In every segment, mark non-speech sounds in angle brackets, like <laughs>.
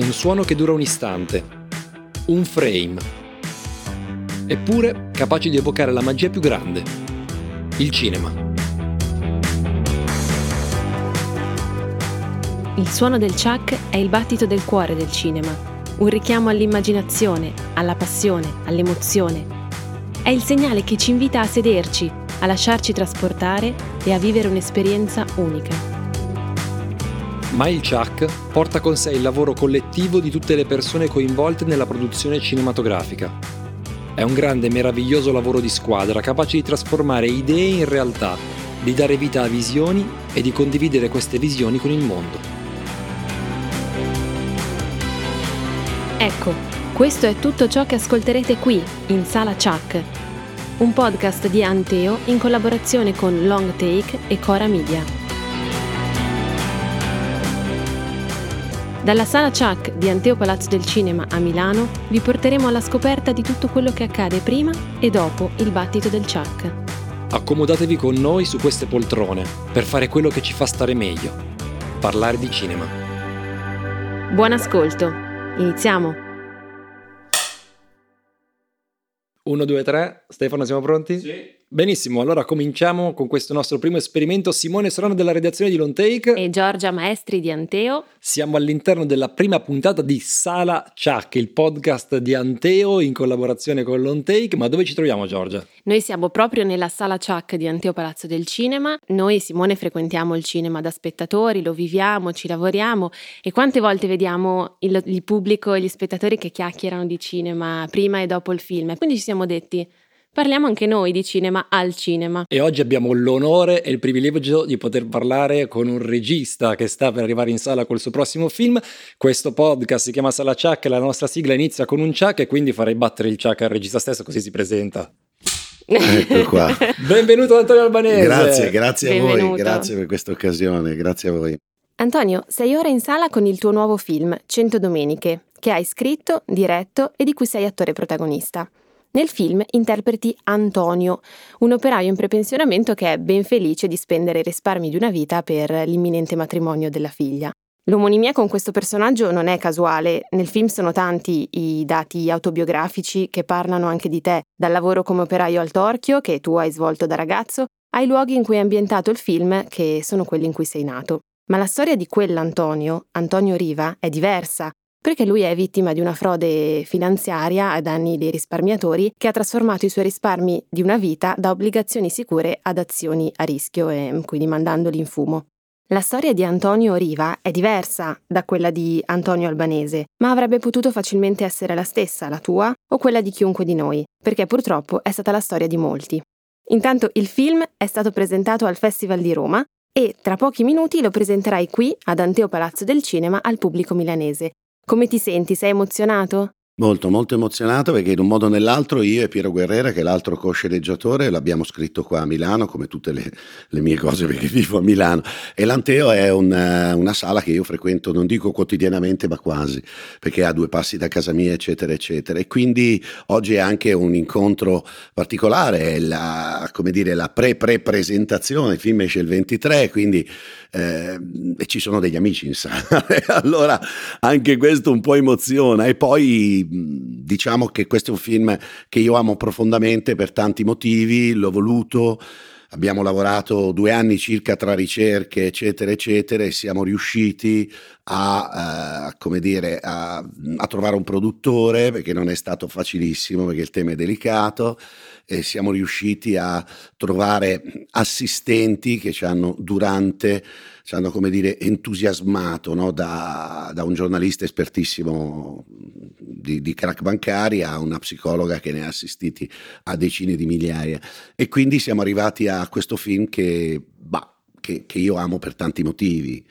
un suono che dura un istante, un frame, eppure capace di evocare la magia più grande, il cinema. Il suono del chuck è il battito del cuore del cinema, un richiamo all'immaginazione, alla passione, all'emozione. È il segnale che ci invita a sederci, a lasciarci trasportare e a vivere un'esperienza unica ma il Chuck porta con sé il lavoro collettivo di tutte le persone coinvolte nella produzione cinematografica. È un grande e meraviglioso lavoro di squadra capace di trasformare idee in realtà, di dare vita a visioni e di condividere queste visioni con il mondo. Ecco, questo è tutto ciò che ascolterete qui, in Sala Chuck, un podcast di Anteo in collaborazione con Long Take e Cora Media. Dalla sala Chuck di Anteo Palazzo del Cinema a Milano vi porteremo alla scoperta di tutto quello che accade prima e dopo il battito del Chuck. Accomodatevi con noi su queste poltrone per fare quello che ci fa stare meglio, parlare di cinema. Buon ascolto, iniziamo! 1, 2, 3, Stefano siamo pronti? Sì. Benissimo, allora cominciamo con questo nostro primo esperimento. Simone Serrano della redazione di Long Take e Giorgia Maestri di Anteo. Siamo all'interno della prima puntata di Sala Chuck, il podcast di Anteo in collaborazione con Long Take. Ma dove ci troviamo, Giorgia? Noi siamo proprio nella Sala Chuck di Anteo Palazzo del Cinema. Noi, Simone, frequentiamo il cinema da spettatori, lo viviamo, ci lavoriamo e quante volte vediamo il, il pubblico e gli spettatori che chiacchierano di cinema prima e dopo il film. Quindi ci siamo detti Parliamo anche noi di cinema al cinema. E oggi abbiamo l'onore e il privilegio di poter parlare con un regista che sta per arrivare in sala col suo prossimo film. Questo podcast si chiama Sala Chuck e la nostra sigla inizia con un Chuck e quindi farei battere il Chuck al regista stesso così si presenta. Ecco qua. <laughs> Benvenuto Antonio Albanese. Grazie, grazie a voi, grazie per questa occasione, grazie a voi. Antonio, sei ora in sala con il tuo nuovo film, Cento Domeniche, che hai scritto, diretto e di cui sei attore protagonista. Nel film interpreti Antonio, un operaio in prepensionamento che è ben felice di spendere i risparmi di una vita per l'imminente matrimonio della figlia. L'omonimia con questo personaggio non è casuale, nel film sono tanti i dati autobiografici che parlano anche di te, dal lavoro come operaio al torchio che tu hai svolto da ragazzo, ai luoghi in cui è ambientato il film che sono quelli in cui sei nato. Ma la storia di quell'Antonio, Antonio Riva, è diversa perché lui è vittima di una frode finanziaria ai danni dei risparmiatori che ha trasformato i suoi risparmi di una vita da obbligazioni sicure ad azioni a rischio e quindi mandandoli in fumo. La storia di Antonio Riva è diversa da quella di Antonio Albanese, ma avrebbe potuto facilmente essere la stessa, la tua o quella di chiunque di noi, perché purtroppo è stata la storia di molti. Intanto il film è stato presentato al Festival di Roma e tra pochi minuti lo presenterai qui ad Anteo Palazzo del Cinema al pubblico milanese, come ti senti? Sei emozionato? Molto, molto emozionato perché in un modo o nell'altro io e Piero Guerrera, che è l'altro co-sceneggiatore, l'abbiamo scritto qua a Milano, come tutte le, le mie cose perché vivo a Milano. E l'Anteo è una, una, sala che io frequento, non dico quotidianamente, ma quasi, perché ha due passi da casa mia, eccetera, eccetera. E quindi oggi è anche un incontro particolare, è la, come dire, la pre-pre-presentazione, il film esce il 23, quindi eh, e ci sono degli amici in sala. <laughs> allora anche questo un po' emoziona. E poi diciamo che questo è un film che io amo profondamente per tanti motivi, l'ho voluto. Abbiamo lavorato due anni circa tra ricerche, eccetera, eccetera, e siamo riusciti a, uh, dire, a, a, trovare un produttore, perché non è stato facilissimo, perché il tema è delicato, e siamo riusciti a trovare assistenti che ci hanno durante ci hanno come dire entusiasmato no? da, da, un giornalista espertissimo di, di, crack bancari a una psicologa che ne ha assistiti a decine di migliaia e quindi siamo arrivati a questo film che, bah, che, che io amo per tanti motivi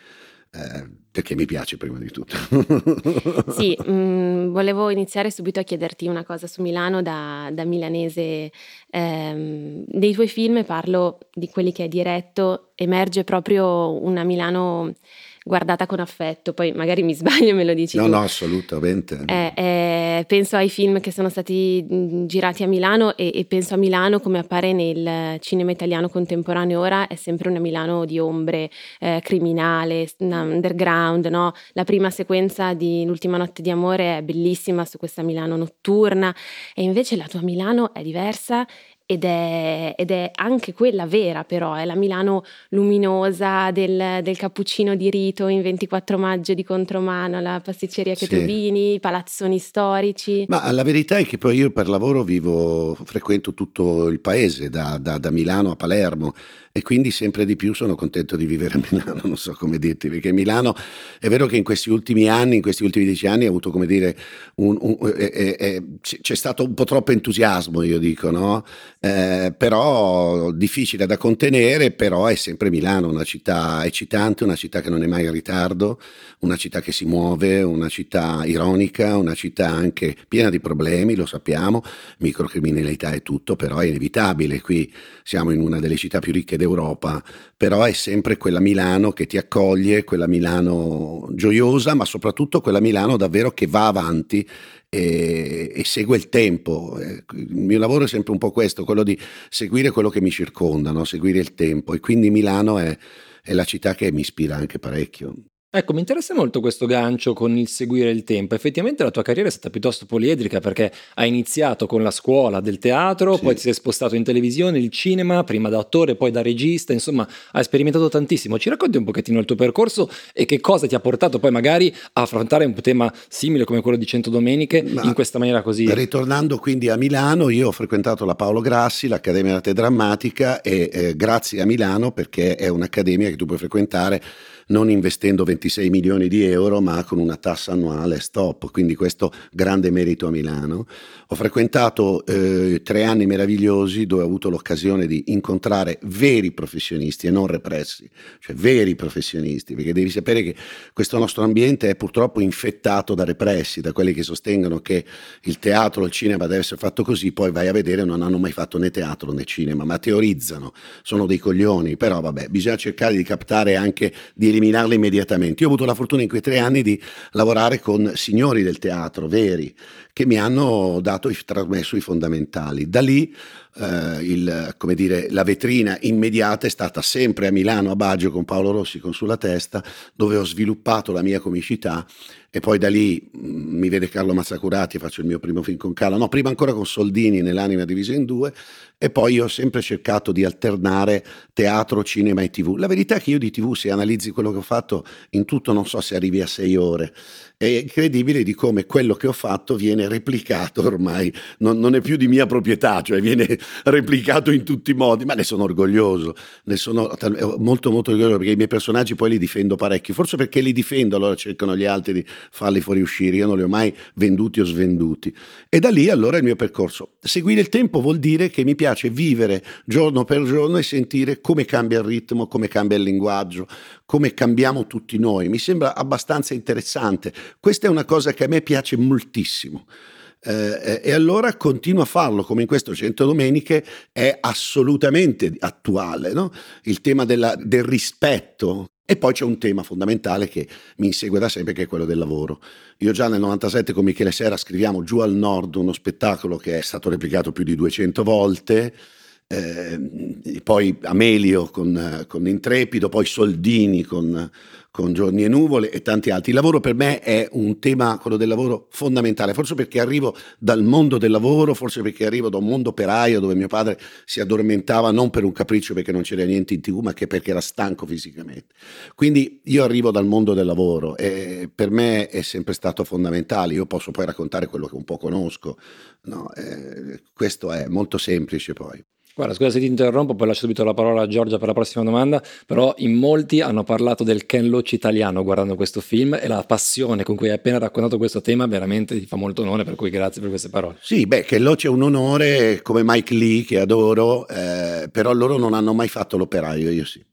eh, perché mi piace prima di tutto. <laughs> sì, mh, <laughs> mm, volevo iniziare subito a chiederti una cosa su Milano da, da milanese. Eh, dei tuoi film, parlo di quelli che hai diretto, emerge proprio una Milano guardata con affetto, poi magari mi <laughs> sbaglio e me lo dici. No, tu. no, assolutamente. Eh, eh, penso ai film che sono stati girati a Milano e, e, penso a Milano come appare nel cinema italiano contemporaneo ora, è sempre una Milano di ombre, eh, criminale, underground, no? La prima sequenza di L'ultima notte di amore è bellissima su questa Milano notturna e invece la tua Milano è diversa ed è, ed è, anche quella vera però, è la Milano luminosa del, del, cappuccino di rito in 24 maggio di contromano, la pasticceria Chetobini, sì. i palazzoni storici. Ma la verità è che poi io per lavoro vivo, frequento tutto il paese, da, da, da Milano a Palermo e quindi sempre di più sono contento di vivere a Milano, non so come dirti, perché Milano è vero che in questi ultimi anni, in questi ultimi dieci anni ha avuto come dire, un, un, eh, eh, c'è stato un po' troppo entusiasmo, io dico, no? Eh, però difficile da contenere, però è sempre Milano, una città eccitante, una città che non è mai in ritardo, una città che si muove, una città ironica, una città anche piena di problemi, lo sappiamo, microcriminalità e tutto, però è inevitabile, qui siamo in una delle città più ricche d'Europa, però è sempre quella Milano che ti accoglie, quella Milano gioiosa, ma soprattutto quella Milano davvero che va avanti e, e, segue il tempo. Eh, il mio lavoro è sempre un po' questo, quello di seguire quello che mi circonda, no? seguire il tempo e quindi Milano è, è la città che mi ispira anche parecchio. Ecco, mi interessa molto questo gancio con il seguire il tempo. Effettivamente la tua carriera è stata piuttosto poliedrica perché hai iniziato con la scuola del teatro, sì. poi ti sei spostato in televisione, il cinema, prima da attore, poi da regista, insomma, hai sperimentato tantissimo. Ci racconti un pochettino il tuo percorso e che cosa ti ha portato poi magari a affrontare un tema simile come quello di Cento Domeniche Ma in questa maniera così? Ritornando quindi a Milano, io ho frequentato la Paolo Grassi, l'Accademia d'Arte Drammatica e eh, grazie a Milano perché è un'accademia che tu puoi frequentare non investendo 26 milioni di euro, ma con una tassa annuale stop. Quindi questo grande merito a Milano. Ho frequentato eh, tre anni meravigliosi dove ho avuto l'occasione di incontrare veri professionisti e non repressi, cioè veri professionisti, perché devi sapere che questo nostro ambiente è purtroppo infettato da repressi, da quelli che sostengono che il teatro, il cinema deve essere fatto così, poi vai a vedere non hanno mai fatto né teatro né cinema, ma teorizzano, sono dei coglioni, però vabbè, bisogna cercare di captare anche, di eliminarli immediatamente. Io ho avuto la fortuna in quei tre anni di lavorare con signori del teatro veri, che mi hanno dato, trasmesso i fondamentali. Da lì eh, il, dire, la vetrina immediata è stata sempre a Milano, a Baggio, con Paolo Rossi con sulla testa, dove ho sviluppato la mia comicità e poi da lì mh, mm, mi vede Carlo Mazzacurati, faccio il mio primo film con Carlo, no, prima ancora con Soldini nell'anima divisa in due e poi ho sempre cercato di alternare teatro, cinema e tv. La verità è che io di tv, se analizzi quello che ho fatto, in tutto non so se arrivi a sei ore. È incredibile di come quello che ho fatto viene replicato ormai, non, non è più di mia proprietà, cioè viene <laughs> replicato in tutti i modi, ma ne sono orgoglioso, ne sono molto molto orgoglioso perché i miei personaggi poi li difendo parecchio, forse perché li difendo allora cercano gli altri di farli fuoriuscire, io non li ho mai venduti o svenduti. E da lì allora il mio percorso. Seguire il tempo vuol dire che mi piace vivere giorno per giorno e sentire come cambia il ritmo, come cambia il linguaggio, come cambiamo tutti noi. Mi sembra abbastanza interessante. Questa è una cosa che a me piace moltissimo. Eh, e allora continua a farlo, come in questo Cento Domeniche è assolutamente attuale, no? il tema della, del rispetto. E poi c'è un tema fondamentale che mi insegue da sempre, che è quello del lavoro. Io già nel 97 con Michele Sera scriviamo Giù al Nord, uno spettacolo che è stato replicato più di 200 volte, eh, poi Amelio con, con, Intrepido, poi Soldini con, con, Giorni e Nuvole e tanti altri. Il lavoro per me è un tema, quello del lavoro, fondamentale, forse perché arrivo dal mondo del lavoro, forse perché arrivo da un mondo operaio dove mio padre si addormentava non per un capriccio perché non c'era niente in tv, ma che perché era stanco fisicamente. Quindi io arrivo dal mondo del lavoro e per me è sempre stato fondamentale. Io posso poi raccontare quello che un po' conosco, no, eh, questo è molto semplice poi. Guarda, scusa se ti interrompo, poi lascio subito la parola a Giorgia per la prossima domanda, però in molti hanno parlato del Ken Loach italiano guardando questo film e la passione con cui hai appena raccontato questo tema veramente ti fa molto onore, per cui grazie per queste parole. Sì, beh, Ken Loach è un onore come Mike Lee che adoro, eh, però loro non hanno mai fatto l'operaio, io sì.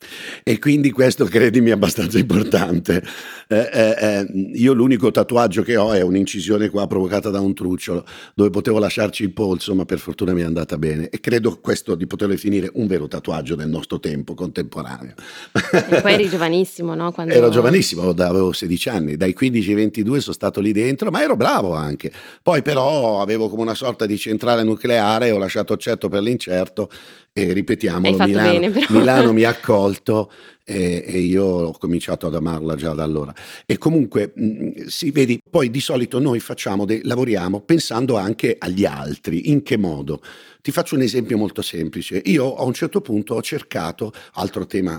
E quindi questo <laughs> credimi è abbastanza importante. Eh, eh, eh, io l'unico tatuaggio che ho è un'incisione qua provocata da un trucciolo, dove potevo lasciarci il polso, ma per fortuna mi è andata bene e credo questo questo di poter definire un vero tatuaggio del nostro tempo contemporaneo. E poi eri giovanissimo, no? Quando... Ero giovanissimo, avevo 16 anni, dai 15 ai 22 sono stato lì dentro, ma ero bravo anche. Poi però avevo come una sorta di centrale nucleare, ho lasciato certo per l'incerto e ripetiamolo, Milano, bene, Milano mi ha <laughs> accolto e, e, io ho cominciato ad amarla già da allora. E comunque, mh, mm, si vedi, poi di solito noi facciamo, de- lavoriamo pensando anche agli altri. In che modo? Ti faccio un esempio molto semplice. Io a un certo punto ho cercato, altro tema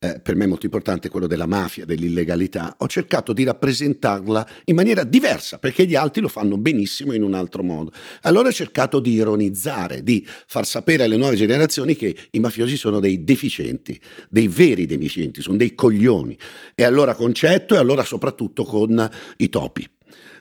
eh, per me molto importante, quello della mafia, dell'illegalità, ho cercato di rappresentarla in maniera diversa, perché gli altri lo fanno benissimo in un altro modo. Allora ho cercato di ironizzare, di far sapere alle nuove generazioni che i mafiosi sono dei deficienti, dei veri deficienti, sono dei coglioni. E allora concetto e allora soprattutto con i topi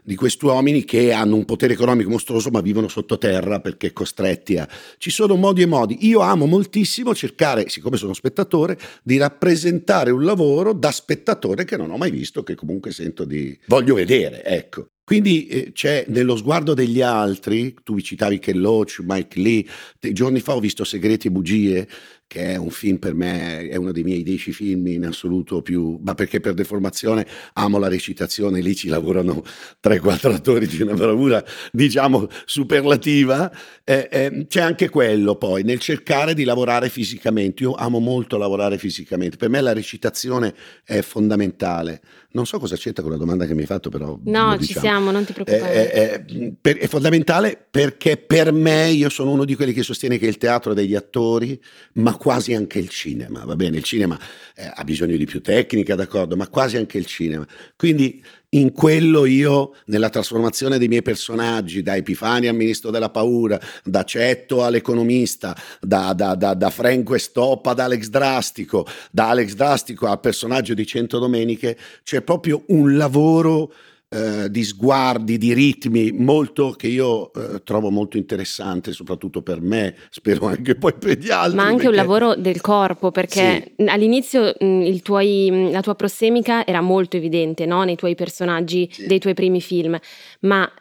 di questi uomini che hanno un potere economico mostruoso ma vivono sottoterra perché costretti a... Ci sono modi e modi. Io amo moltissimo cercare, siccome sono spettatore, di rappresentare un lavoro da spettatore che non ho mai visto, che comunque sento di... voglio vedere, ecco. Quindi eh, c'è nello sguardo degli altri, tu vi citavi Ken Loach, Mike Lee, giorni fa ho visto Segreti e bugie, che è un film per me, è uno dei miei dieci film in assoluto più, ma perché per deformazione amo la recitazione, lì ci lavorano 3-4 attori di una bravura, diciamo, superlativa, eh, eh, c'è anche quello poi, nel cercare di lavorare fisicamente, io amo molto lavorare fisicamente, per me la recitazione è fondamentale, non so cosa c'entra con la domanda che mi hai fatto, però. No, ci diciamo. siamo, non ti preoccupare. È, è, è, è, fondamentale perché per me io sono uno di quelli che sostiene che il teatro è degli attori, ma quasi anche il cinema, va bene? Il cinema eh, ha bisogno di più tecnica, d'accordo, ma quasi anche il cinema. Quindi in quello io, nella trasformazione dei miei personaggi, da Epifania al ministro della paura, da Cetto all'economista, da, da, da, da Franco e Stop ad Alex Drastico, da Alex Drastico al personaggio di Cento Domeniche, c'è proprio un lavoro eh, di sguardi, di ritmi, molto che io eh, trovo molto interessante, soprattutto per me, spero anche poi per gli altri. Ma anche perché... un lavoro del corpo, perché sì. all'inizio mh, tuoi, la tua prossemica era molto evidente no? nei tuoi personaggi sì. dei tuoi primi film, ma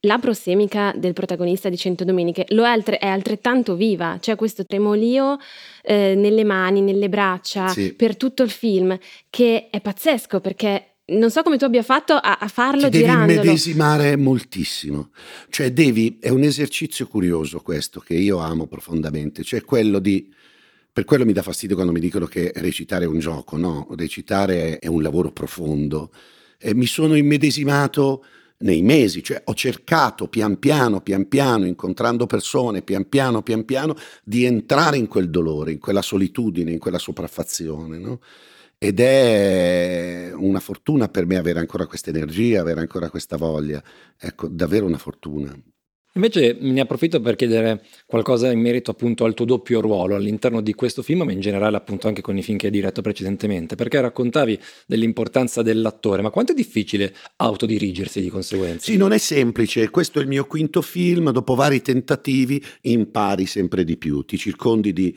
la prossemica del protagonista di Cento Domeniche lo è, altre, è altrettanto viva, c'è questo tremolio eh, nelle mani, nelle braccia, sì. per tutto il film, che è pazzesco perché non so come tu abbia fatto a, a farlo Ti girandolo. Devi medesimare moltissimo. Cioè devi, è un esercizio curioso questo che io amo profondamente, cioè quello di per quello mi dà fastidio quando mi dicono che recitare è un gioco, no, recitare è un lavoro profondo. E mi sono immedesimato nei mesi, cioè ho cercato pian piano, pian piano, incontrando persone, pian piano, pian piano, di entrare in quel dolore, in quella solitudine, in quella sopraffazione, no? Ed è una fortuna per me avere ancora questa energia, avere ancora questa voglia, ecco, davvero una fortuna. Invece ne approfitto per chiedere qualcosa in merito appunto al tuo doppio ruolo all'interno di questo film, ma in generale appunto anche con i film che hai diretto precedentemente, perché raccontavi dell'importanza dell'attore, ma quanto è difficile autodirigersi di conseguenza? Sì, non è semplice, questo è il mio quinto film, dopo vari tentativi impari sempre di più, ti circondi di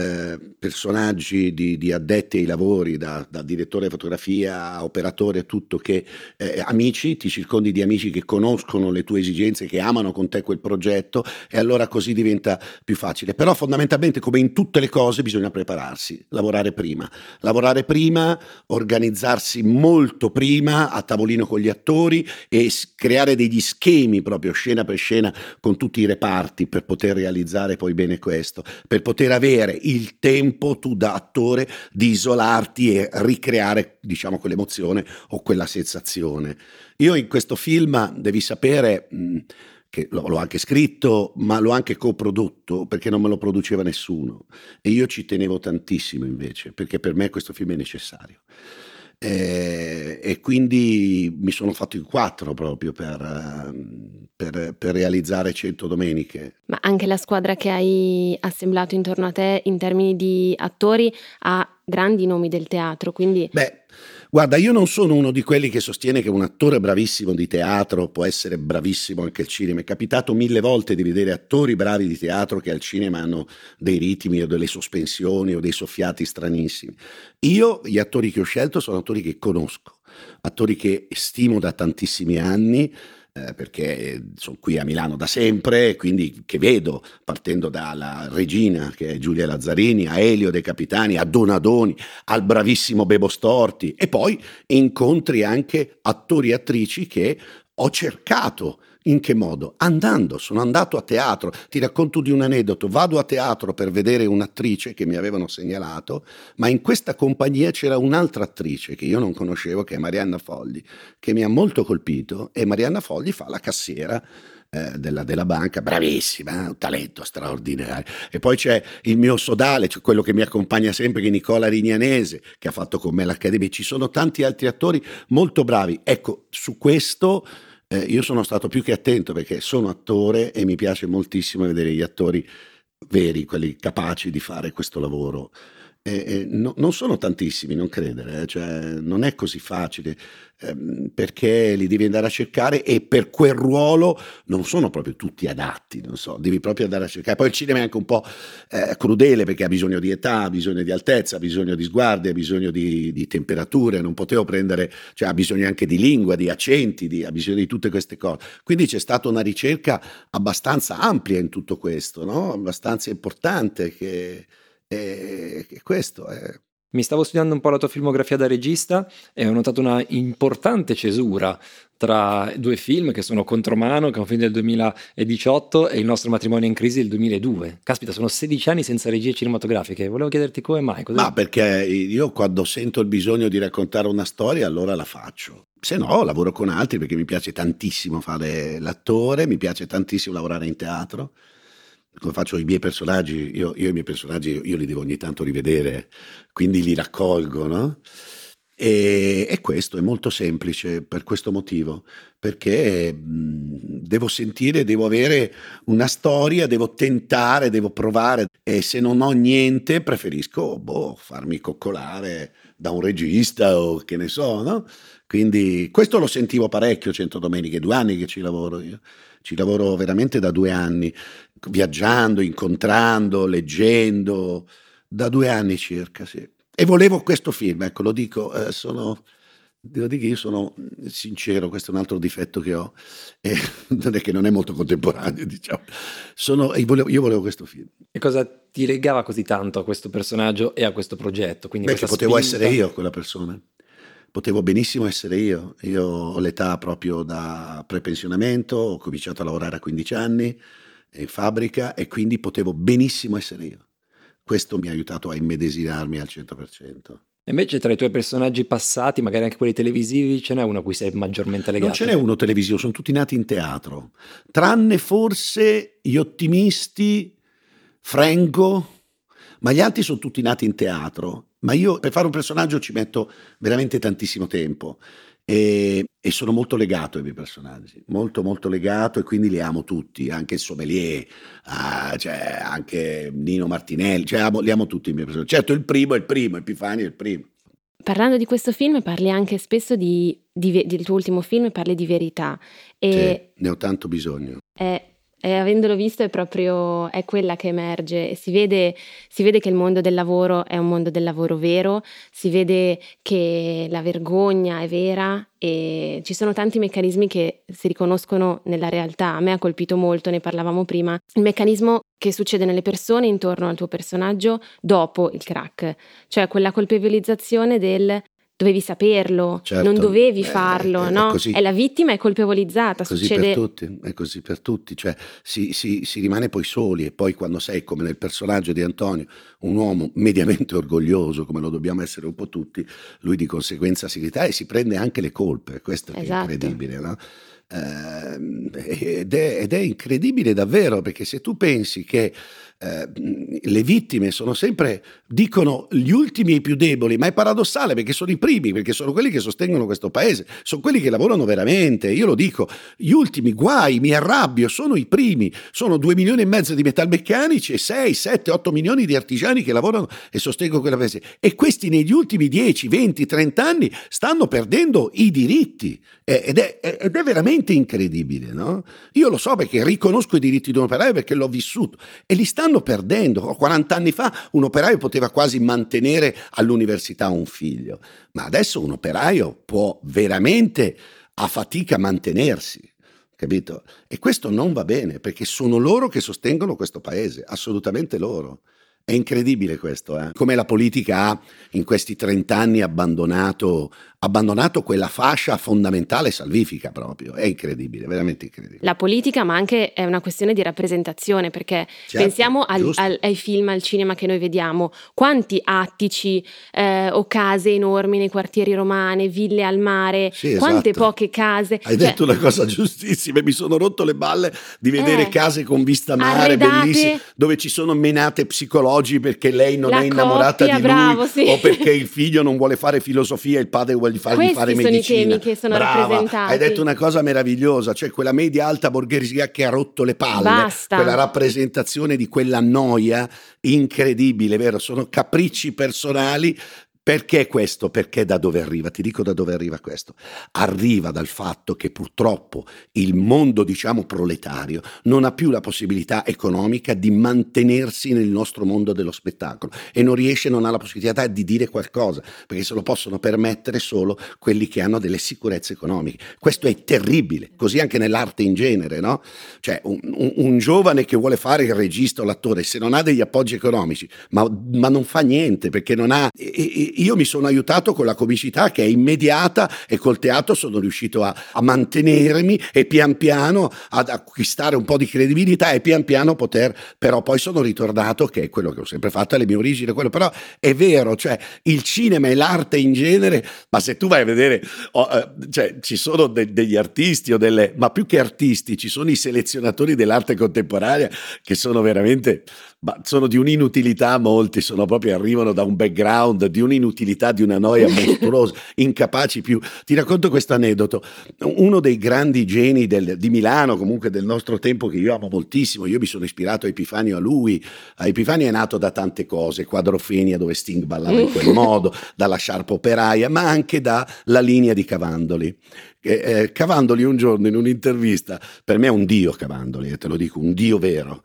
eh, personaggi di, di, addetti ai lavori, da, da, direttore di fotografia operatore, tutto che eh, amici, ti circondi di amici che conoscono le tue esigenze, che amano con te quel progetto e allora così diventa più facile. Però fondamentalmente come in tutte le cose bisogna prepararsi, lavorare prima, lavorare prima, organizzarsi molto prima a tavolino con gli attori e creare degli schemi proprio scena per scena con tutti i reparti per poter realizzare poi bene questo, per poter avere il tempo tu da attore di isolarti e ricreare, diciamo, quell'emozione o quella sensazione. Io in questo film, devi sapere, che l'ho anche scritto, ma l'ho anche coprodotto perché non me lo produceva nessuno. E io ci tenevo tantissimo invece, perché per me questo film è necessario. E, e, quindi mi sono fatto in quattro proprio per, per, per, realizzare 100 domeniche. Ma anche la squadra che hai assemblato intorno a te in termini di attori ha grandi nomi del teatro, quindi... Beh, Guarda, io non sono uno di quelli che sostiene che un attore bravissimo di teatro può essere bravissimo anche al cinema. È capitato mille volte di vedere attori bravi di teatro che al cinema hanno dei ritmi o delle sospensioni o dei soffiati stranissimi. Io, gli attori che ho scelto sono attori che conosco, attori che stimo da tantissimi anni eh, perché sono qui a Milano da sempre, quindi che vedo, partendo dalla regina che è Giulia Lazzarini, a Elio De Capitani, a Donadoni, al bravissimo Bebo Storti e poi incontri anche attori e attrici che ho cercato in che modo? Andando, sono andato a teatro. Ti racconto di un aneddoto. Vado a teatro per vedere un'attrice che mi avevano segnalato, ma in questa compagnia c'era un'altra attrice che io non conoscevo, che è Marianna Fogli, che mi ha molto colpito e Marianna Fogli fa la cassiera eh, della, della, banca, bravissima, un talento straordinario. E poi c'è il mio sodale, cioè quello che mi accompagna sempre, che è Nicola Rignanese, che ha fatto con me l'Accademia. Ci sono tanti altri attori molto bravi. Ecco, su questo eh, io sono stato più che attento perché sono attore e mi piace moltissimo vedere gli attori veri, quelli capaci di fare questo lavoro. E, e no, non sono tantissimi, non credere, eh, cioè, non è così facile ehm, perché li devi andare a cercare e per quel ruolo non sono proprio tutti adatti, non so, devi proprio andare a cercare. Poi il cinema è anche un po' eh, crudele perché ha bisogno di età, ha bisogno di altezza, ha bisogno di sguardi, ha bisogno di, di temperature, non potevo prendere, cioè ha bisogno anche di lingua, di accenti, di, ha bisogno di tutte queste cose. Quindi c'è stata una ricerca abbastanza ampia in tutto questo, no? abbastanza importante che e, questo è... Mi stavo studiando un po' la tua filmografia da regista e ho notato una importante cesura tra due film che sono Contromano, che è un film del 2018, e Il nostro matrimonio in crisi del 2002. Caspita, sono 16 anni senza regie cinematografiche. Volevo chiederti come mai. Cos'è? Ma perché io quando sento il bisogno di raccontare una storia, allora la faccio. Se no, lavoro con altri perché mi piace tantissimo fare l'attore, mi piace tantissimo lavorare in teatro come faccio i miei personaggi, io, io i miei personaggi io li devo ogni tanto rivedere, quindi li raccolgo, no? E, e, questo è molto semplice per questo motivo, perché mh, devo sentire, devo avere una storia, devo tentare, devo provare e se non ho niente preferisco boh, farmi coccolare da un regista o che ne so, no? Quindi questo lo sentivo parecchio Cento Domeniche, due anni che ci lavoro io, ci lavoro veramente da due anni viaggiando, incontrando, leggendo, da due anni circa, sì. E volevo questo film, ecco, lo dico, eh, sono, devo dire che io sono sincero, questo è un altro difetto che ho, <laughs> eh, non è che non è molto contemporaneo, diciamo. Sono, io, volevo, io, volevo, questo film. E cosa ti legava così tanto a questo personaggio e a questo progetto? Quindi Beh, potevo essere io quella persona. Potevo benissimo essere io. Io ho l'età proprio da prepensionamento, ho cominciato a lavorare a 15 anni, in fabbrica e quindi potevo benissimo essere io. Questo mi ha aiutato a immedesimarmi al 100%. Invece tra i tuoi personaggi passati, magari anche quelli televisivi, ce n'è uno a cui sei maggiormente legato? Non ce n'è uno televisivo, sono tutti nati in teatro. Tranne forse gli ottimisti, Franco, ma gli altri sono tutti nati in teatro. Ma io per fare un personaggio ci metto veramente tantissimo tempo. E, e, sono molto legato ai miei personaggi, molto molto legato e quindi li amo tutti, anche il sommelier, ah, cioè, anche Nino Martinelli, cioè, amo, li amo tutti i miei personaggi. Certo il primo è il primo, Epifani è il primo. Parlando di questo film parli anche spesso di, di, del tuo ultimo film, parli di verità. E sì, ne ho tanto bisogno. È e avendolo visto è proprio è quella che emerge. Si vede, si vede, che il mondo del lavoro è un mondo del lavoro vero, si vede che la vergogna è vera e ci sono tanti meccanismi che si riconoscono nella realtà. A me ha colpito molto, ne parlavamo prima, il meccanismo che succede nelle persone intorno al tuo personaggio dopo il crack, cioè quella colpevolizzazione del dovevi saperlo, certo, non dovevi farlo, è, no? È, la vittima è colpevolizzata. È così succede... per tutti, è così per tutti, cioè si, si, si, rimane poi soli e poi quando sei come nel personaggio di Antonio, un uomo mediamente orgoglioso, come lo dobbiamo essere un po' tutti, lui di conseguenza si ritira e si prende anche le colpe, questo è esatto. incredibile, no? Eh, ed, è, ed è incredibile davvero perché se tu pensi che eh, le vittime sono sempre, dicono gli ultimi e i più deboli, ma è paradossale perché sono i primi, perché sono quelli che sostengono questo paese, sono quelli che lavorano veramente. Io lo dico, gli ultimi guai, mi arrabbio, sono i primi, sono due milioni e mezzo di metalmeccanici e 6, 7, 8 milioni di artigiani che lavorano e sostengono quella paese. E questi negli ultimi 10, 20, 30 anni stanno perdendo i diritti ed è, ed è veramente incredibile. No? Io lo so perché riconosco i diritti di un operaio perché l'ho vissuto e li stanno stanno perdendo. 40 anni fa un operaio poteva quasi mantenere all'università un figlio, ma adesso un operaio può veramente a fatica mantenersi. capito? E questo non va bene perché sono loro che sostengono questo paese, assolutamente loro. È incredibile questo, eh? come la politica ha in questi 30 anni abbandonato, abbandonato quella fascia fondamentale salvifica proprio. È incredibile, veramente incredibile. La politica, ma anche è una questione di rappresentazione, perché certo, pensiamo al, al, ai film, al cinema che noi vediamo. Quanti attici eh, o case enormi nei quartieri romani, ville al mare, sì, quante esatto. poche case. Hai cioè, detto una cosa giustissima, mi sono rotto le balle di vedere eh, case con vista mare, arredate, bellissime, dove ci sono menate psicologiche oggi perché lei non è innamorata coppia, di lui bravo, sì. o perché il figlio non vuole fare filosofia e il padre vuole fargli fare medicina. Questi sono i temi che sono Brava, rappresentati. Hai detto una cosa meravigliosa, cioè quella media alta borghesia che ha rotto le palle, Basta. quella rappresentazione di quella noia incredibile, vero? Sono capricci personali perché questo? Perché da dove arriva? Ti dico da dove arriva questo. Arriva dal fatto che purtroppo il mondo, diciamo, proletario non ha più la possibilità economica di mantenersi nel nostro mondo dello spettacolo e non riesce, non ha la possibilità di dire qualcosa, perché se lo possono permettere solo quelli che hanno delle sicurezze economiche. Questo è terribile, così anche nell'arte in genere, no? Cioè un, un, un giovane che vuole fare il regista o l'attore, se non ha degli appoggi economici, ma, ma non fa niente perché non ha... E, e, io mi sono aiutato con la comicità che è immediata e col teatro sono riuscito a, a mantenermi e pian piano ad acquistare un po' di credibilità e pian piano poter, però poi sono ritornato che è quello che ho sempre fatto, alle mie origini, quello. Però è vero, cioè il cinema e l'arte in genere, ma se tu vai a vedere, oh, eh, cioè, ci sono de- degli artisti o delle, ma più che artisti, ci sono i selezionatori dell'arte contemporanea che sono veramente ma sono di un'inutilità molti, sono proprio, arrivano da un background di un'inutilità, di una noia <laughs> mostruosa, incapaci più. Ti racconto questo aneddoto. Uno dei grandi geni del, di Milano, comunque del nostro tempo, che io amo moltissimo, io mi sono ispirato a Epifanio a lui. Epifanio è nato da tante cose, Quadrofenia dove Sting ballava in quel <laughs> modo, dalla sciarpa operaia, ma anche dalla linea di Cavandoli. Eh, Cavandoli un giorno in un'intervista, per me è un dio Cavandoli, eh, te lo dico, un dio vero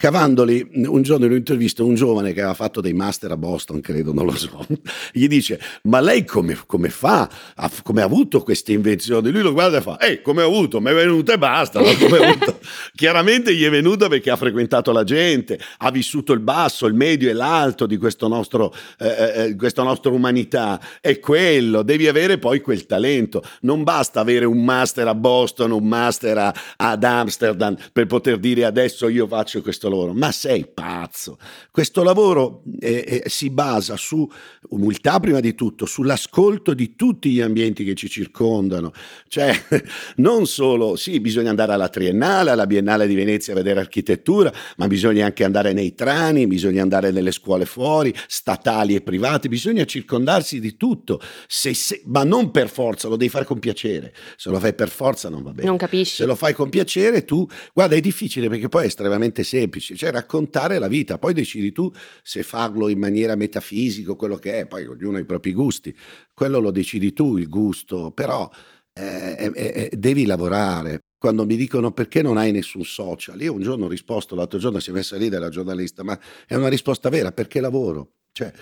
Cavandoli, un giorno in un'intervista, un giovane che aveva fatto dei master a Boston, credo, non lo so, gli dice: Ma lei come, come fa? Ha, come ha avuto queste invenzioni? Lui lo guarda e fa: Ehi, come ha avuto? Mi è venuta e basta. <laughs> Chiaramente gli è venuta perché ha frequentato la gente, ha vissuto il basso, il medio e l'alto di questo nostro, eh, eh, eh, questa nostra umanità. È quello, devi avere poi quel talento. Non basta avere un master a Boston, un master a, ad Amsterdam per poter dire adesso io faccio questo questo lavoro, ma sei pazzo. Questo lavoro eh, eh, si basa su umiltà prima di tutto, sull'ascolto di tutti gli ambienti che ci circondano, cioè <laughs> non solo, sì, bisogna andare alla Triennale, alla Biennale di Venezia a vedere architettura, ma bisogna anche andare nei trani, bisogna andare nelle scuole fuori, statali e private, bisogna circondarsi di tutto, se, se, ma non per forza, lo devi fare con piacere, se lo fai per forza non va bene. Non capisci. Se lo fai con piacere tu, guarda è difficile perché poi è estremamente semplice semplice, cioè raccontare la vita, poi decidi tu se farlo in maniera metafisica, quello che è, poi ognuno ha i propri gusti, quello lo decidi tu il gusto, però eh, eh, eh, devi lavorare. Quando mi dicono perché non hai nessun social, io un giorno ho risposto, l'altro giorno si è messa lì della giornalista, ma è una risposta vera, perché lavoro? Cioè,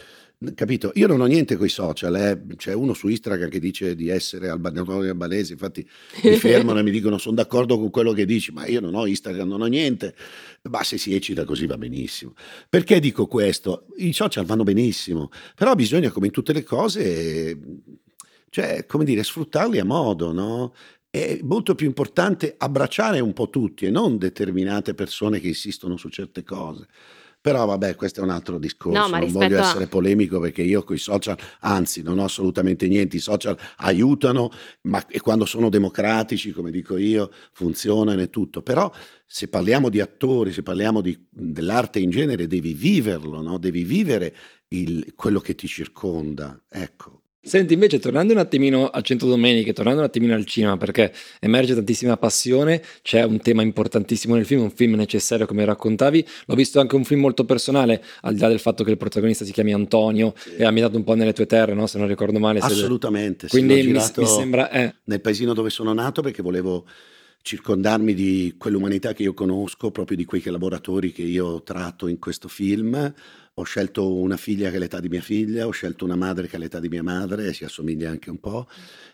Capito? Io non ho niente con i social, eh. c'è uno su Instagram che dice di essere albanese, albanese, infatti mi fermano e mi dicono sono d'accordo con quello che dici, ma io non ho Instagram, non ho niente, ma se si eccita così va benissimo. Perché dico questo? I social vanno benissimo, però bisogna come in tutte le cose, cioè, come dire, sfruttarli a modo, no? È molto più importante abbracciare un po' tutti e non determinate persone che insistono su certe cose. Però vabbè, questo è un altro discorso, no, non voglio essere a... polemico perché io con i social, anzi non ho assolutamente niente, i social aiutano, ma quando sono democratici, come dico io, funzionano e tutto. Però se parliamo di attori, se parliamo di, dell'arte in genere, devi viverlo, no? devi vivere il, quello che ti circonda. Ecco, Senti, invece, tornando un attimino a Cento Domeniche, tornando un attimino al cinema, perché emerge tantissima passione, c'è un tema importantissimo nel film, un film necessario come raccontavi, l'ho visto anche un film molto personale, al di là del fatto che il protagonista si chiami Antonio sì. e ha ambientato un po' nelle tue terre, no? se non ricordo male. Assolutamente, Quindi mi, mi, sembra... Eh. Nel paesino dove sono nato perché volevo circondarmi di quell'umanità che io conosco, proprio di quei laboratori che io tratto in questo film ho scelto una figlia che è l'età di mia figlia, ho scelto una madre che è l'età di mia madre, si assomiglia anche un po',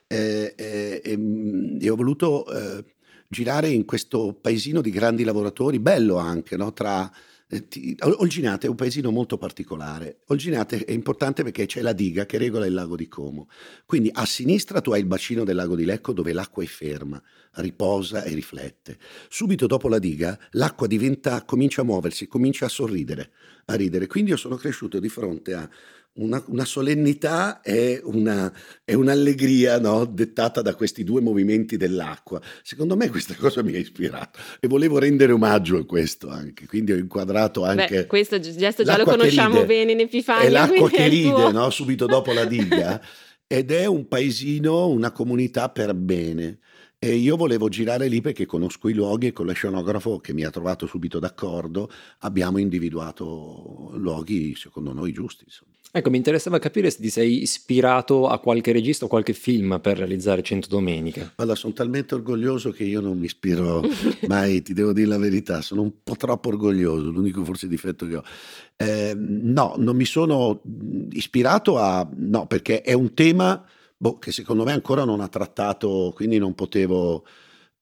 e, e, e, e ho voluto eh, girare in questo paesino di grandi lavoratori, bello anche, no? tra eh, Olginate è un paesino molto particolare. Olginate è importante perché c'è la diga che regola il lago di Como. Quindi a sinistra tu hai il bacino del lago di Lecco dove l'acqua è ferma, riposa e riflette. Subito dopo la diga l'acqua diventa, comincia a muoversi, comincia a sorridere, a ridere. Quindi io sono cresciuto di fronte a una, una solennità e, una, e un'allegria no? dettata da questi due movimenti dell'acqua. Secondo me questa cosa mi ha ispirato e volevo rendere omaggio a questo anche, quindi ho inquadrato anche... Beh, questo gesto già lo conosciamo bene in Epifania. È l'acqua che ride no? subito dopo la diga <laughs> ed è un paesino, una comunità per bene. E io volevo girare lì perché conosco i luoghi e con lo scenografo che mi ha trovato subito d'accordo abbiamo individuato luoghi secondo noi giusti. Insomma. Ecco, mi interessava capire se ti sei ispirato a qualche regista o qualche film per realizzare Cento Domeniche. Guarda, sono talmente orgoglioso che io non mi ispiro <laughs> mai, ti devo dire la verità, sono un po' troppo orgoglioso, l'unico forse difetto che ho. Eh, no, non mi sono ispirato a... no, perché è un tema boh, che secondo me ancora non ha trattato, quindi non potevo...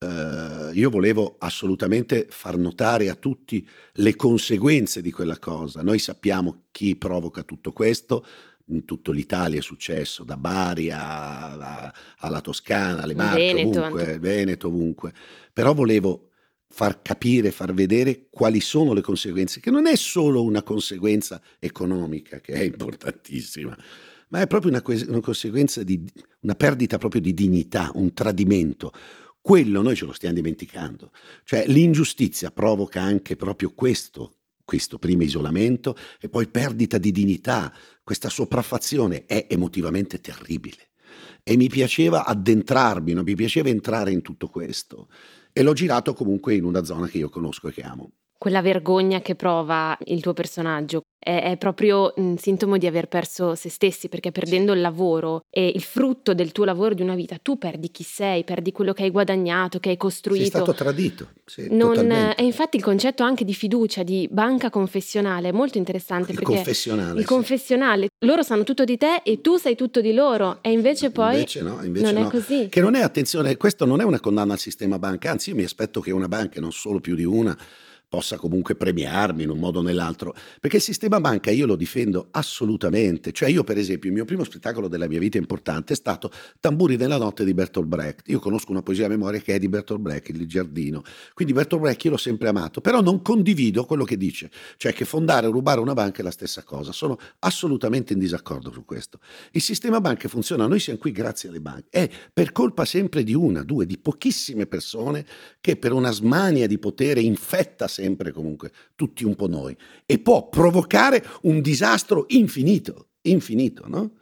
Uh, io volevo assolutamente far notare a tutti le conseguenze di quella cosa. Noi sappiamo chi provoca tutto questo, in tutta l'Italia è successo, da Bari a, a, alla Toscana, alle Marche, Veneto, ovunque, anche. Veneto, ovunque. Però volevo far capire, far vedere quali sono le conseguenze, che non è solo una conseguenza economica, che è importantissima, ma è proprio una, una conseguenza di una perdita proprio di dignità, un tradimento. Quello noi ce lo stiamo dimenticando. Cioè l'ingiustizia provoca anche proprio questo, questo primo isolamento e poi perdita di dignità. Questa sopraffazione è emotivamente terribile. E mi piaceva addentrarmi, non mi piaceva entrare in tutto questo. E l'ho girato comunque in una zona che io conosco e che amo quella vergogna che prova il tuo personaggio è, è proprio un sintomo di aver perso se stessi, perché perdendo il lavoro e il frutto del tuo lavoro di una vita, tu perdi chi sei, perdi quello che hai guadagnato, che hai costruito. Sei stato tradito. Sì, non, e infatti il concetto anche di fiducia, di banca confessionale è molto interessante. Il confessionale. Il sì. confessionale. Loro sanno tutto di te e tu sai tutto di loro e invece poi invece no, invece non no. è così. Che non è, attenzione, questo non è una condanna al sistema banca, anzi io mi aspetto che una banca, non solo più di una, possa comunque premiarmi in un modo o nell'altro, perché il sistema banca io lo difendo assolutamente, cioè io per esempio il mio primo spettacolo della mia vita importante è stato Tamburi della notte di Bertolt Brecht, io conosco una poesia a memoria che è di Bertolt Brecht, il giardino, quindi Bertolt Brecht io l'ho sempre amato, però non condivido quello che dice, cioè che fondare o rubare una banca è la stessa cosa, sono assolutamente in disaccordo su questo. Il sistema banca funziona, noi siamo qui grazie alle banche, è per colpa sempre di una, due, di pochissime persone che per una smania di potere infetta sempre comunque tutti un po' noi e può provocare un disastro infinito, infinito, no?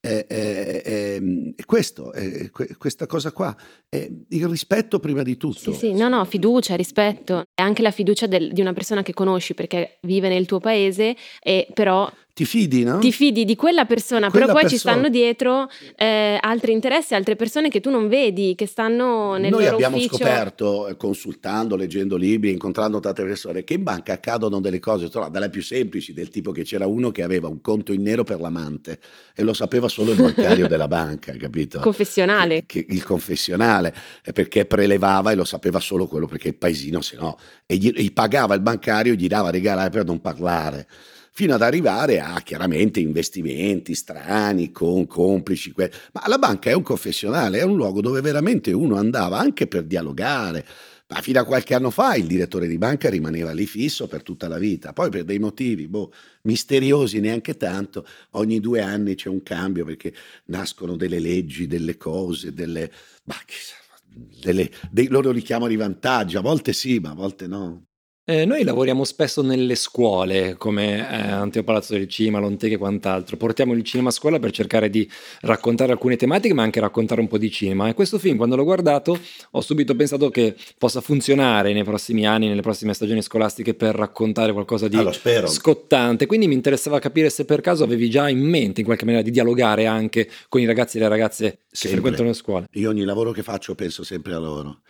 È, è, è, è questo, è, questa cosa qua, è il rispetto prima di tutto. Sì, sì, no, no, fiducia, rispetto, è anche la fiducia del, di una persona che conosci perché vive nel tuo paese e però ti fidi, no? Ti fidi di quella persona, quella però poi persona. ci stanno dietro eh, altri interessi, altre persone che tu non vedi, che stanno nel Noi abbiamo ufficio. scoperto, eh, consultando, leggendo libri, incontrando tante persone, che in banca accadono delle cose, tra, dalle più semplici, del tipo che c'era uno che aveva un conto in nero per l'amante e lo sapeva solo il bancario <laughs> della banca, capito? Confessionale. Che, che, il confessionale, perché prelevava e lo sapeva solo quello, perché il paesino se no, e gli, gli pagava il bancario, gli dava regalare per non parlare fino ad arrivare a chiaramente investimenti strani con complici. Ma la banca è un confessionale, è un luogo dove veramente uno andava anche per dialogare. Ma fino a qualche anno fa il direttore di banca rimaneva lì fisso per tutta la vita, poi per dei motivi boh, misteriosi neanche tanto, ogni due anni c'è un cambio perché nascono delle leggi, delle cose, delle... Bah, delle dei, loro li chiamano i vantaggi, a volte sì, ma a volte no. Eh, noi lavoriamo spesso nelle scuole, come eh, Anteo Palazzo del Cinema, Lonteghe e quant'altro. Portiamo il cinema a scuola per cercare di raccontare alcune tematiche, ma anche raccontare un po' di cinema. E questo film, quando l'ho guardato, ho subito pensato che possa funzionare nei prossimi anni, nelle prossime stagioni scolastiche, per raccontare qualcosa di ah, scottante. Quindi mi interessava capire se per caso avevi già in mente, in qualche maniera, di dialogare anche con i ragazzi e le ragazze che sempre. frequentano le scuole. Io ogni lavoro che faccio penso sempre a loro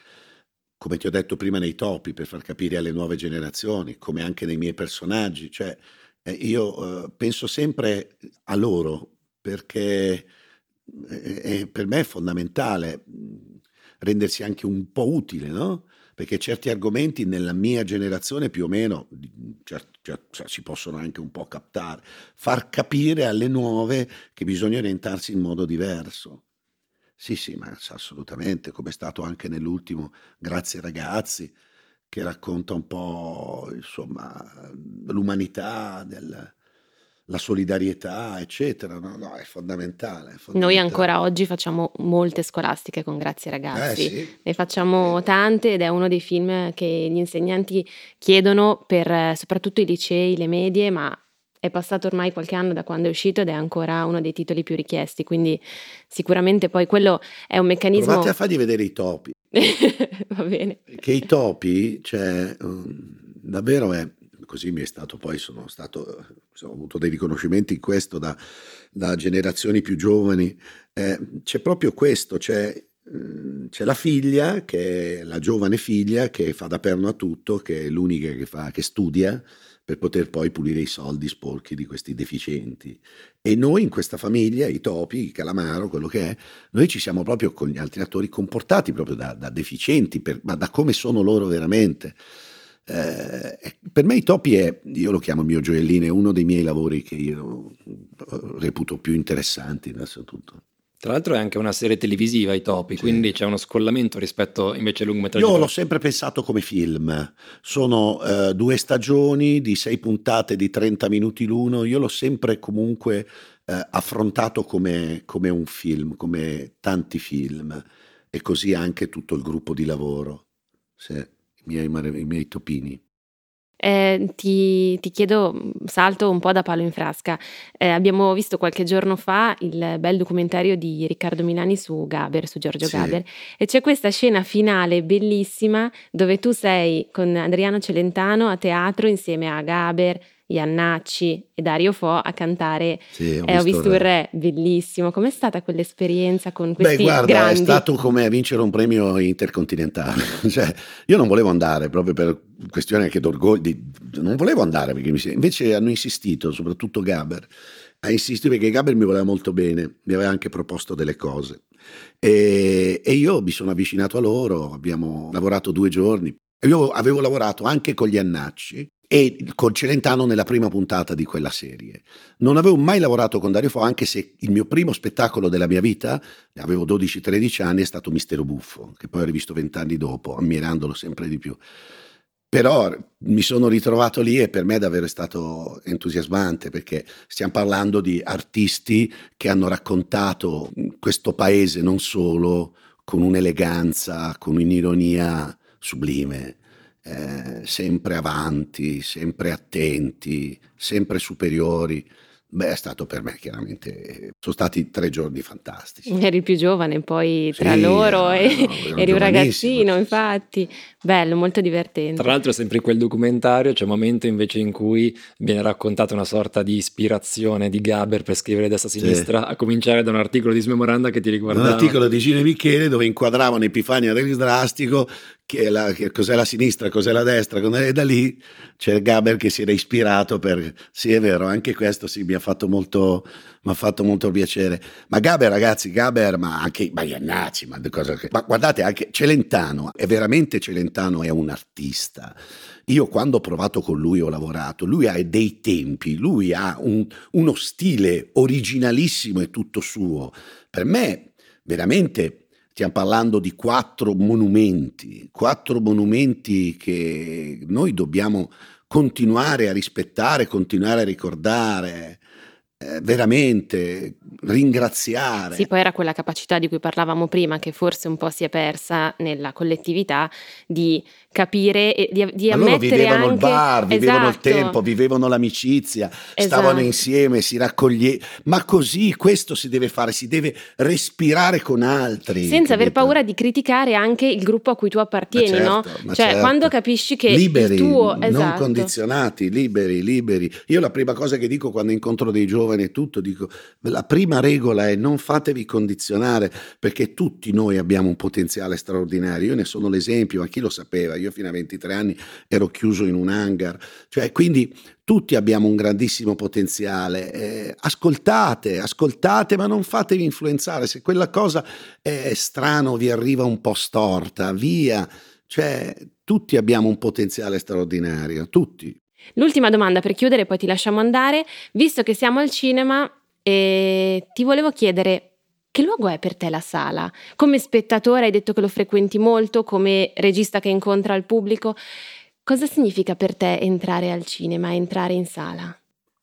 come ti ho detto prima nei topi, per far capire alle nuove generazioni, come anche nei miei personaggi. Cioè, eh, io eh, penso sempre a loro perché eh, per me è fondamentale. rendersi anche un po' utile, no? Perché certi argomenti nella mia generazione più o meno cioè, cioè, si possono anche un po' captare, far capire alle nuove che bisogna orientarsi in modo diverso. Sì, sì, ma assolutamente, come è stato anche nell'ultimo Grazie ragazzi, che racconta un po' insomma, l'umanità del, la solidarietà, eccetera. No, no, è fondamentale, è. Noi ancora oggi facciamo molte scolastiche con Grazie ragazzi, eh, sì. ne facciamo tante ed è uno dei film che gli insegnanti chiedono per soprattutto i licei, le medie, ma è passato ormai qualche anno da quando è uscito ed è ancora uno dei titoli più richiesti, quindi sicuramente poi quello è un meccanismo... Provate a fargli vedere i topi. <laughs> Va bene. Che i topi, cioè, um, davvero è così mi è stato poi, sono stato, ho avuto dei riconoscimenti in questo da, da generazioni più giovani, eh, c'è proprio questo, c'è, mm, c'è, la figlia, che è la giovane figlia che fa da perno a tutto, che è l'unica che, fa, che studia per poter poi pulire i soldi sporchi di questi deficienti. E noi in questa famiglia, i topi, il calamaro, quello che è, noi ci siamo proprio con gli altri attori comportati proprio da, da deficienti, per, ma da come sono loro veramente. Eh, per me i topi è, io lo chiamo il mio gioiellino, è uno dei miei lavori che io reputo più interessanti innanzitutto. Tra l'altro è anche una serie televisiva i topi, sì. quindi c'è uno scollamento rispetto invece ai lungometraggi. Io l'ho sempre pensato come film, sono eh, due stagioni di sei puntate di 30 minuti l'uno, io l'ho sempre comunque eh, affrontato come, come un film, come tanti film e così anche tutto il gruppo di lavoro. Sì miei, i miei topini. Eh, ti, ti, chiedo, salto un po' da palo in frasca. Eh, abbiamo visto qualche giorno fa il bel documentario di Riccardo Milani su Gaber, su Giorgio sì. Gaber, e c'è questa scena finale bellissima dove tu sei con Adriano Celentano a teatro insieme a Gaber, Iannacci e Dario Fo a cantare sì, ho, eh, visto ho visto il re, bellissimo. Com'è stata quell'esperienza con questi Beh, guarda, grandi? è stato come vincere un premio intercontinentale. <laughs> cioè, io non volevo andare proprio per questione anche d'orgoglio, di, non volevo andare perché mi, invece hanno insistito, soprattutto Gaber, ha insistito perché Gaber mi voleva molto bene, mi aveva anche proposto delle cose. E, e io mi sono avvicinato a loro, abbiamo lavorato due giorni. Io avevo lavorato anche con gli Annacci e con Celentano nella prima puntata di quella serie. Non avevo mai lavorato con Dario Fo, anche se il mio primo spettacolo della mia vita, avevo 12-13 anni, è stato Mistero Buffo, che poi ho rivisto vent'anni dopo, ammirandolo sempre di più. Però mi sono ritrovato lì e per me è davvero stato entusiasmante perché stiamo parlando di artisti che hanno raccontato questo paese non solo con un'eleganza, con un'ironia sublime, eh, sempre avanti, sempre attenti, sempre superiori. Beh, è stato per me chiaramente, sono stati tre giorni fantastici. <laughs> Eri il più giovane, poi tra sì, loro no, e, no, <laughs> eri un ragazzino, infatti, bello, molto divertente. Tra l'altro sempre in quel documentario c'è un momento invece in cui viene raccontata una sorta di ispirazione di Gaber per scrivere destra-sinistra, sì. a cominciare da un articolo di Smemoranda che ti riguardava. Un articolo di Gine Michele dove inquadravano Epifania del Drastico che, la, che cos'è la sinistra, cos'è la destra, e da lì c'è Gaber che si era ispirato per... Sì, è vero, anche questo sì, mi ha fatto molto, mi ha fatto molto piacere. Ma Gaber, ragazzi, Gaber, ma anche ma Iannacci, ma, ma guardate, anche Celentano, è veramente Celentano, è un artista. Io quando ho provato con lui ho lavorato, lui ha dei tempi, lui ha un, uno stile originalissimo e tutto suo. Per me, veramente Stiamo parlando di quattro monumenti, quattro monumenti che noi dobbiamo continuare a rispettare, continuare a ricordare, eh, veramente ringraziare. Sì, poi era quella capacità di cui parlavamo prima, che forse un po' si è persa nella collettività, di capire e di, di ammettere vivevano anche... il bar, vivevano esatto. il tempo, vivevano l'amicizia, esatto. stavano insieme, si raccoglievano. Ma così questo si deve fare, si deve respirare con altri. Senza aver paura di criticare anche il gruppo a cui tu appartieni, certo, no? Cioè, certo. quando capisci che liberi, il tuo... Esatto. non condizionati, liberi, liberi. Io la prima cosa che dico quando incontro dei giovani e tutto, dico, la prima regola è non fatevi condizionare, perché tutti noi abbiamo un potenziale straordinario. Io ne sono l'esempio, ma chi lo sapeva? Io fino a 23 anni ero chiuso in un hangar, cioè quindi tutti abbiamo un grandissimo potenziale, eh, ascoltate, ascoltate ma non fatevi influenzare, se quella cosa è strana vi arriva un po' storta, via, cioè tutti abbiamo un potenziale straordinario, tutti. L'ultima domanda per chiudere, poi ti lasciamo andare, visto che siamo al cinema, eh, ti volevo chiedere che luogo è per te la sala? Come spettatore hai detto che lo frequenti molto, come regista che incontra il pubblico. Cosa significa per te entrare al cinema, entrare in sala?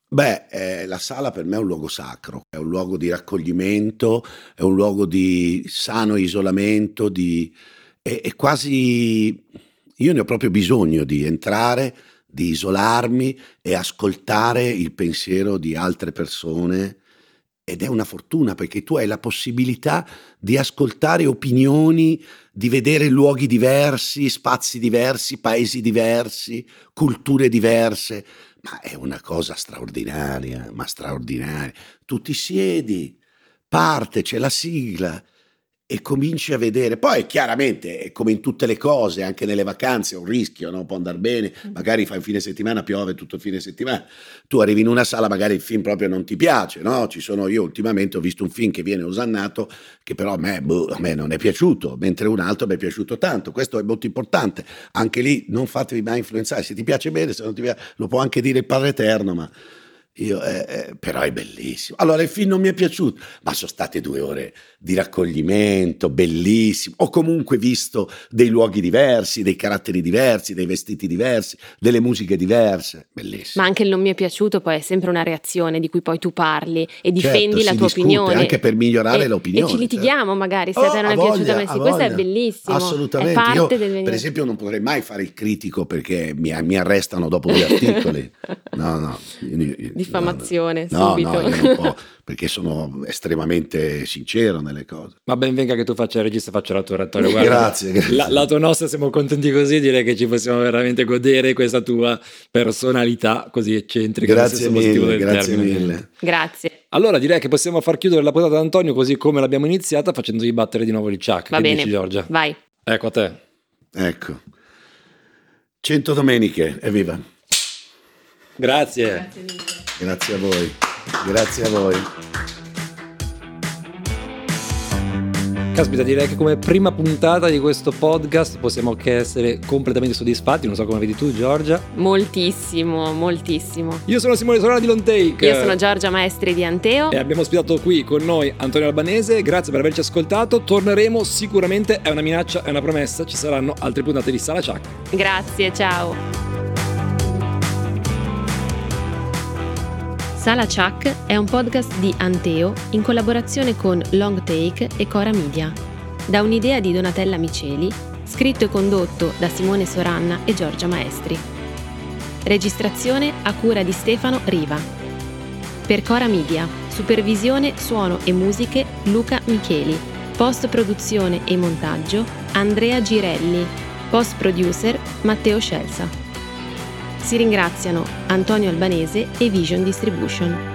Beh, eh, la sala per me è un luogo sacro, è un luogo di raccoglimento, è un luogo di sano isolamento, di... è, è quasi... Io ne ho proprio bisogno di entrare, di isolarmi e ascoltare il pensiero di altre persone ed è una fortuna perché tu hai la possibilità di ascoltare opinioni, di vedere luoghi diversi, spazi diversi, paesi diversi, culture diverse, ma è una cosa straordinaria, ma straordinaria. Tu ti siedi, parte, c'è la sigla, e cominci a vedere. Poi chiaramente, come in tutte le cose, anche nelle vacanze, è un rischio, no? può andare bene, mm. magari fai un fine settimana, piove tutto il fine settimana, tu arrivi in una sala, magari il film proprio non ti piace, no? Ci sono, io ultimamente ho visto un film che viene osannato, che però a me, boh, a me non è piaciuto, mentre un altro mi è piaciuto tanto, questo è molto importante, anche lì non fatevi mai influenzare, se ti piace bene, se non ti piace, lo può anche dire il Padre Eterno, ma io, eh, eh, però è bellissimo. Allora il film non mi è piaciuto, ma sono state due ore di raccoglimento, bellissimo. Ho comunque visto dei luoghi diversi, dei caratteri diversi, dei vestiti diversi, delle musiche diverse, bellissimo. Ma anche il non mi è piaciuto poi è sempre una reazione di cui poi tu parli e difendi certo, la tua opinione. Anche per migliorare e, l'opinione. E ci litighiamo certo. magari se oh, a te non è voglia, piaciuta, ma sì, questo è bellissimo. Assolutamente. È Io, per esempio non potrei mai fare il critico perché mi, mi arrestano dopo due <laughs> articoli. No, no. Io, io, diffamazione no, subito. No, <laughs> perché sono estremamente sincero nelle cose. Ma ben venga che tu faccia il regista e faccia. Guarda, grazie, grazie. La, lato nostro siamo contenti così, direi che ci possiamo veramente godere questa tua personalità così eccentrica. Grazie mille, grazie termine. mille. Grazie. Allora direi che possiamo far chiudere la puntata ad Antonio così come l'abbiamo iniziata facendogli battere di nuovo il Chuck. Va che bene, dici, Giorgia? vai. Ecco a te. Ecco. Cento domeniche, evviva. Grazie. Grazie a voi. Grazie a voi. Caspita, direi che come prima puntata di questo podcast possiamo che essere completamente soddisfatti. Non so come vedi tu, Giorgia. Moltissimo, moltissimo. Io sono Simone Solana di Lontake. Io sono Giorgia Maestri di Anteo. E abbiamo ospitato qui con noi Antonio Albanese. Grazie per averci ascoltato. Torneremo sicuramente. È una minaccia, è una promessa. Ci saranno altre puntate di Sala Chuck. Grazie, ciao. Sala Chuck è un podcast di Anteo in collaborazione con Long Take e Cora Media. Da un'idea di Donatella Miceli, scritto e condotto da Simone Soranna e Giorgia Maestri. Registrazione a cura di Stefano Riva. Per Cora Media, supervisione, suono e musiche Luca Micheli. Post produzione e montaggio Andrea Girelli. Post producer Matteo Scelsa. Si ringraziano Antonio Albanese e Vision Distribution.